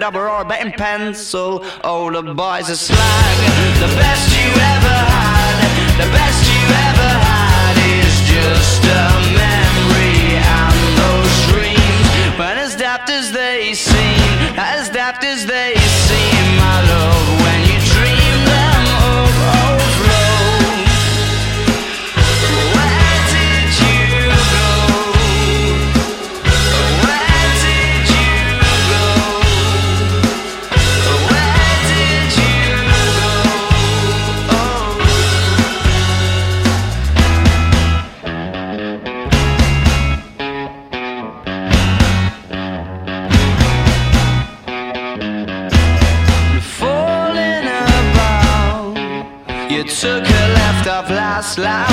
Double or a betting pencil. Oh, the boy's are slag. The best you ever had, the best you ever had is just a memory and those dreams. But as daft as they seem, as daft as they slide.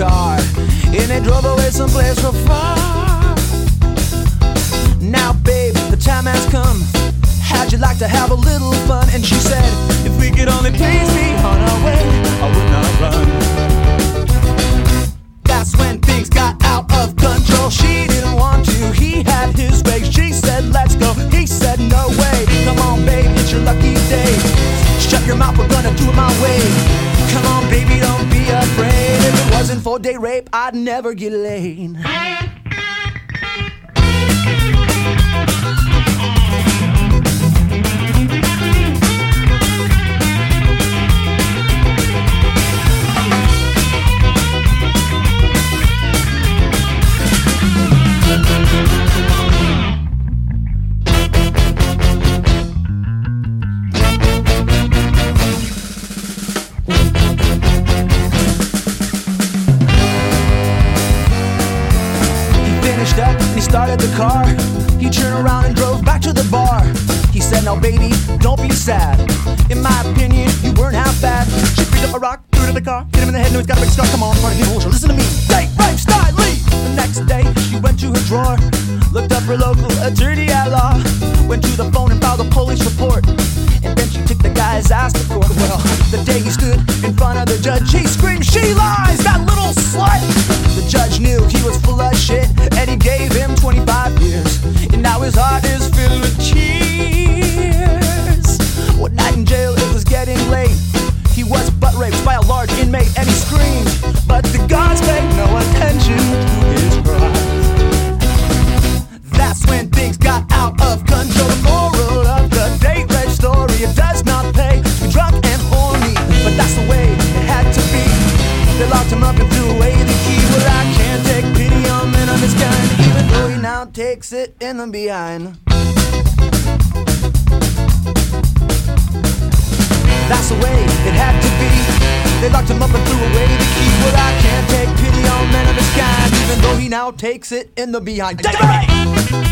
car and it drove away someplace real far. Now, babe, the time has come. How'd you like to have a little fun? And she said, If we could only please be on our way, I would not run. For day rape, I'd never get laid. Started the car. He turned around and drove back to the bar. He said, Now, baby, don't be sad. In my opinion, you weren't half bad. She picked up a rock, threw it in the car, hit him in the head, no, he's got a big scar. Come on, party people, listen to me. Date, rape, style, leave. The next day, she went to her drawer, looked up her local attorney at law, went to the phone and filed a police report. And she took the guy's ass to court. Well, the day he stood in front of the judge, he screamed, She lies, that little slut! The judge knew he was full of shit, and he gave him 25 years. And now his heart is filled with tears. One night in jail, it was getting late. He was butt raped by a large inmate, and he screamed. But the guards paid no attention to his cries. That's when things got out of control. Takes it in the behind. That's the way it had to be. They locked him up and threw away the key. Well, I can't take pity on men of this kind, even though he now takes it in the behind. Take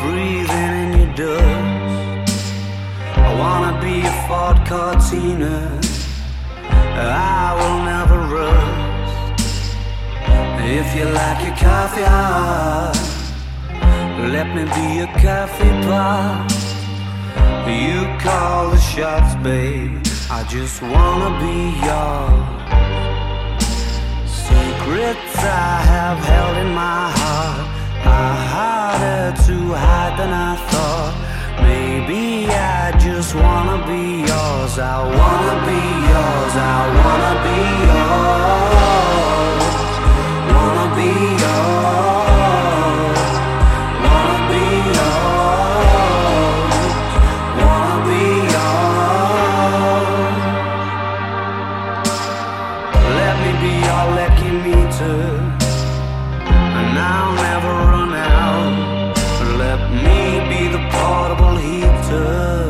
breathing in your dust. I wanna be a Ford Cortina. I will never rust. If you like your coffee hot, let me be a coffee pot. You call the shots, babe. I just wanna be yours. Secrets I have held in my heart are harder to hide than I thought. Maybe I just wanna be yours. I wanna be yours. I wanna be yours. Wanna be yours. Be your lucky meter, and I'll never run out. Let me be the portable heater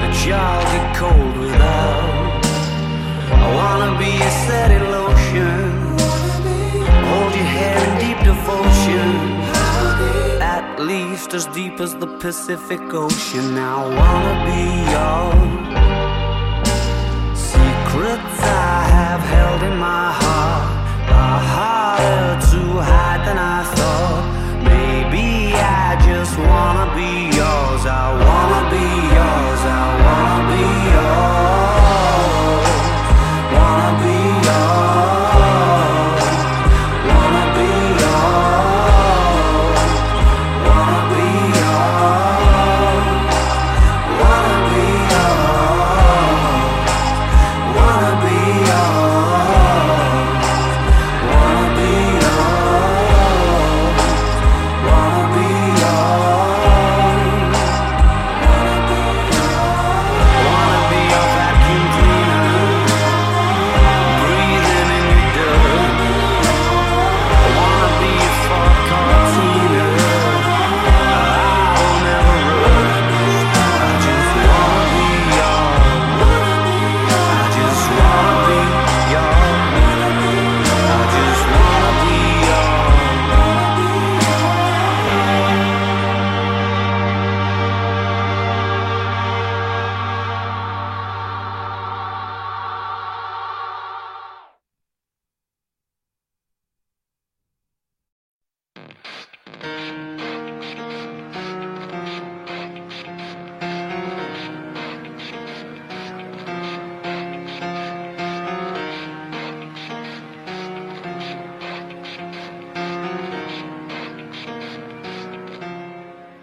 that y'all get cold without. I wanna be a steady lotion, hold your hair in deep devotion. At least as deep as the Pacific Ocean. I wanna be yours. Have held in my heart are harder to hide than I thought. Maybe I just wanna be yours. I wanna be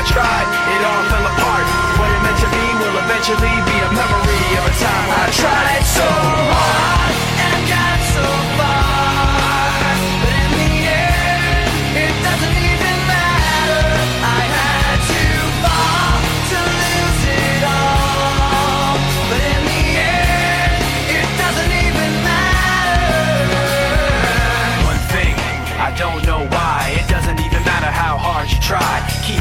I tried, it all fell apart. What it meant to me will eventually be a memory of a time I tried so hard and got so far. But in the end, it doesn't even matter. I had to fall to lose it all. But in the end, it doesn't even matter. One thing, I don't know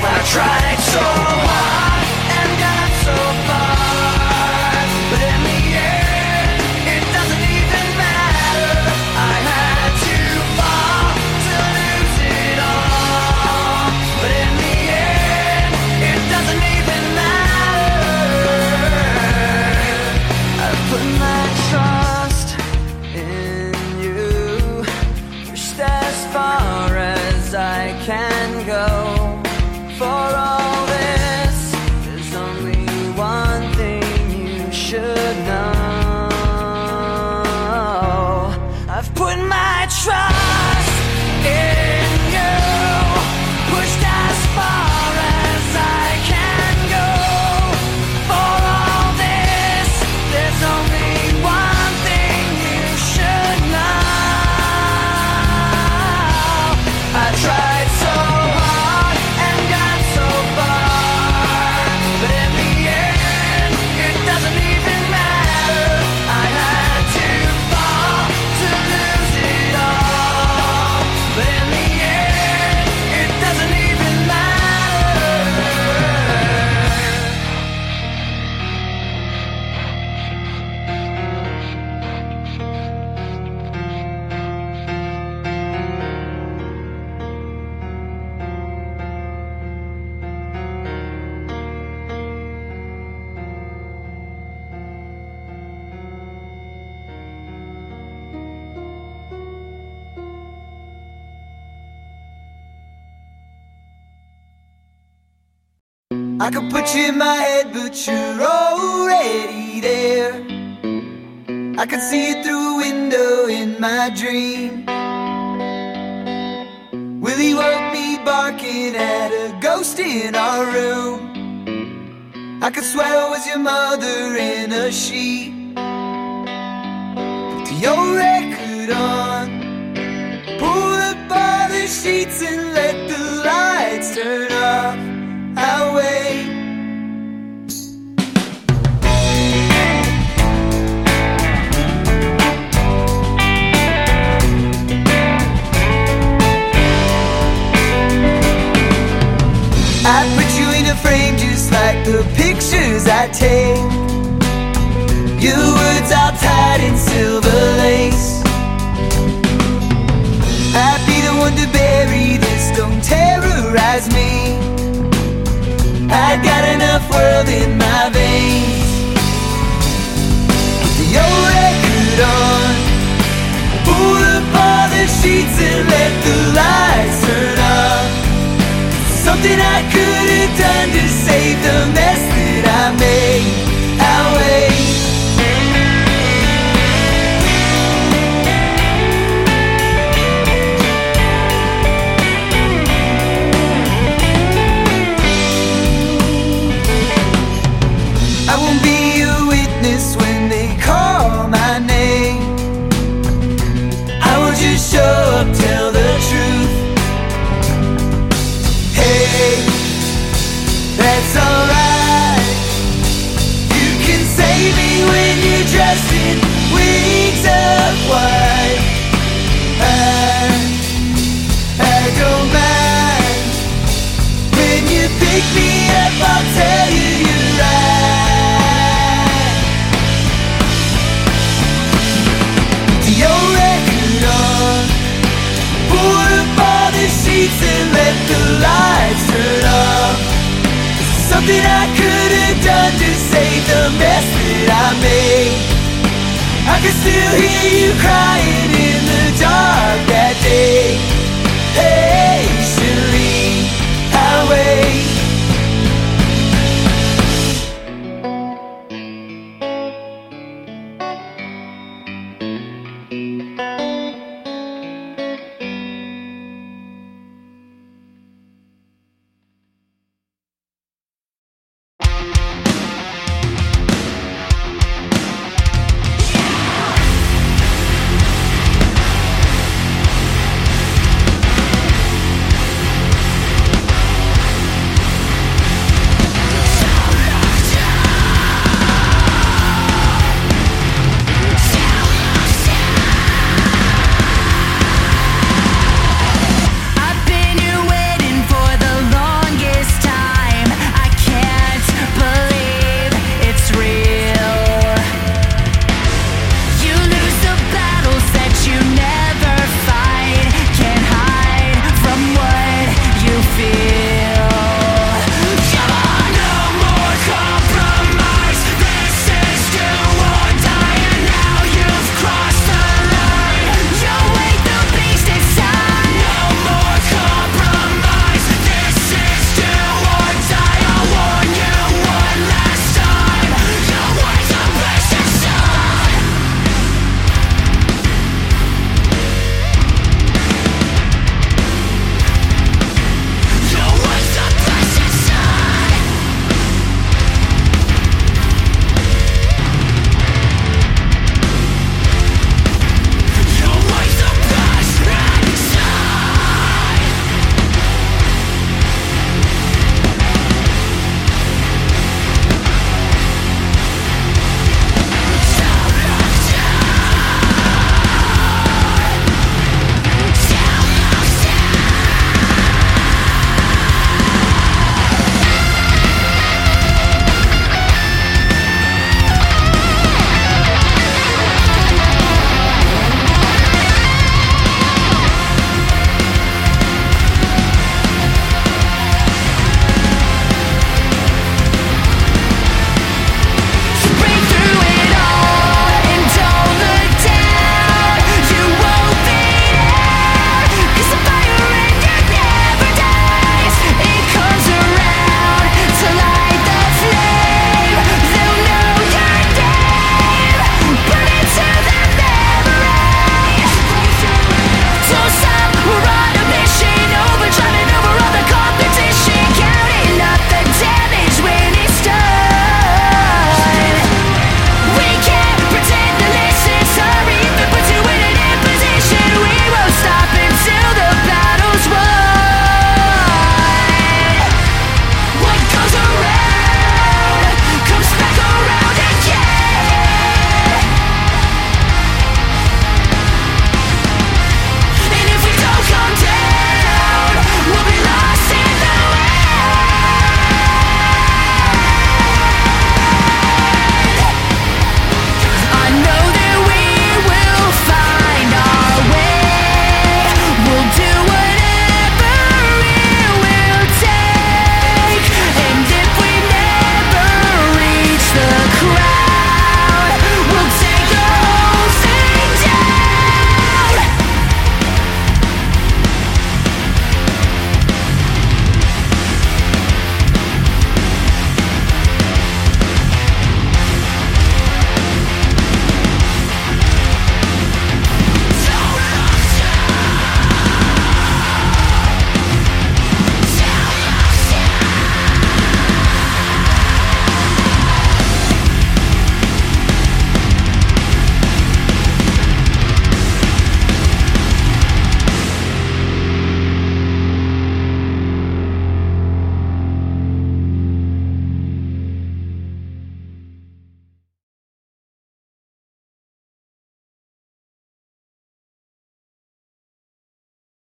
I tried so hard and got so far. But in the end, it doesn't even matter. I had to fall to lose it all. But in the end, it doesn't even matter. I put my trust in you. Pushed as far as I could put you in my head, but you're already there. I can see it through a window in my dream. Willie woke me barking at a ghost in our room. I could swear it was your mother in a sheet. Put your record on. Pull up all the sheets and let you in a frame just like the pictures I take. Your words are tied in silver lace. I'd be the one to bury this, don't terrorize me. I got enough world in my veins. Put your record on. Pull up all the sheets and let the lights. Something I could have done to save the mess that I made. nothing I could have done to save the mess that I made. I can still hear you crying in the dark that day. Patiently, I wait.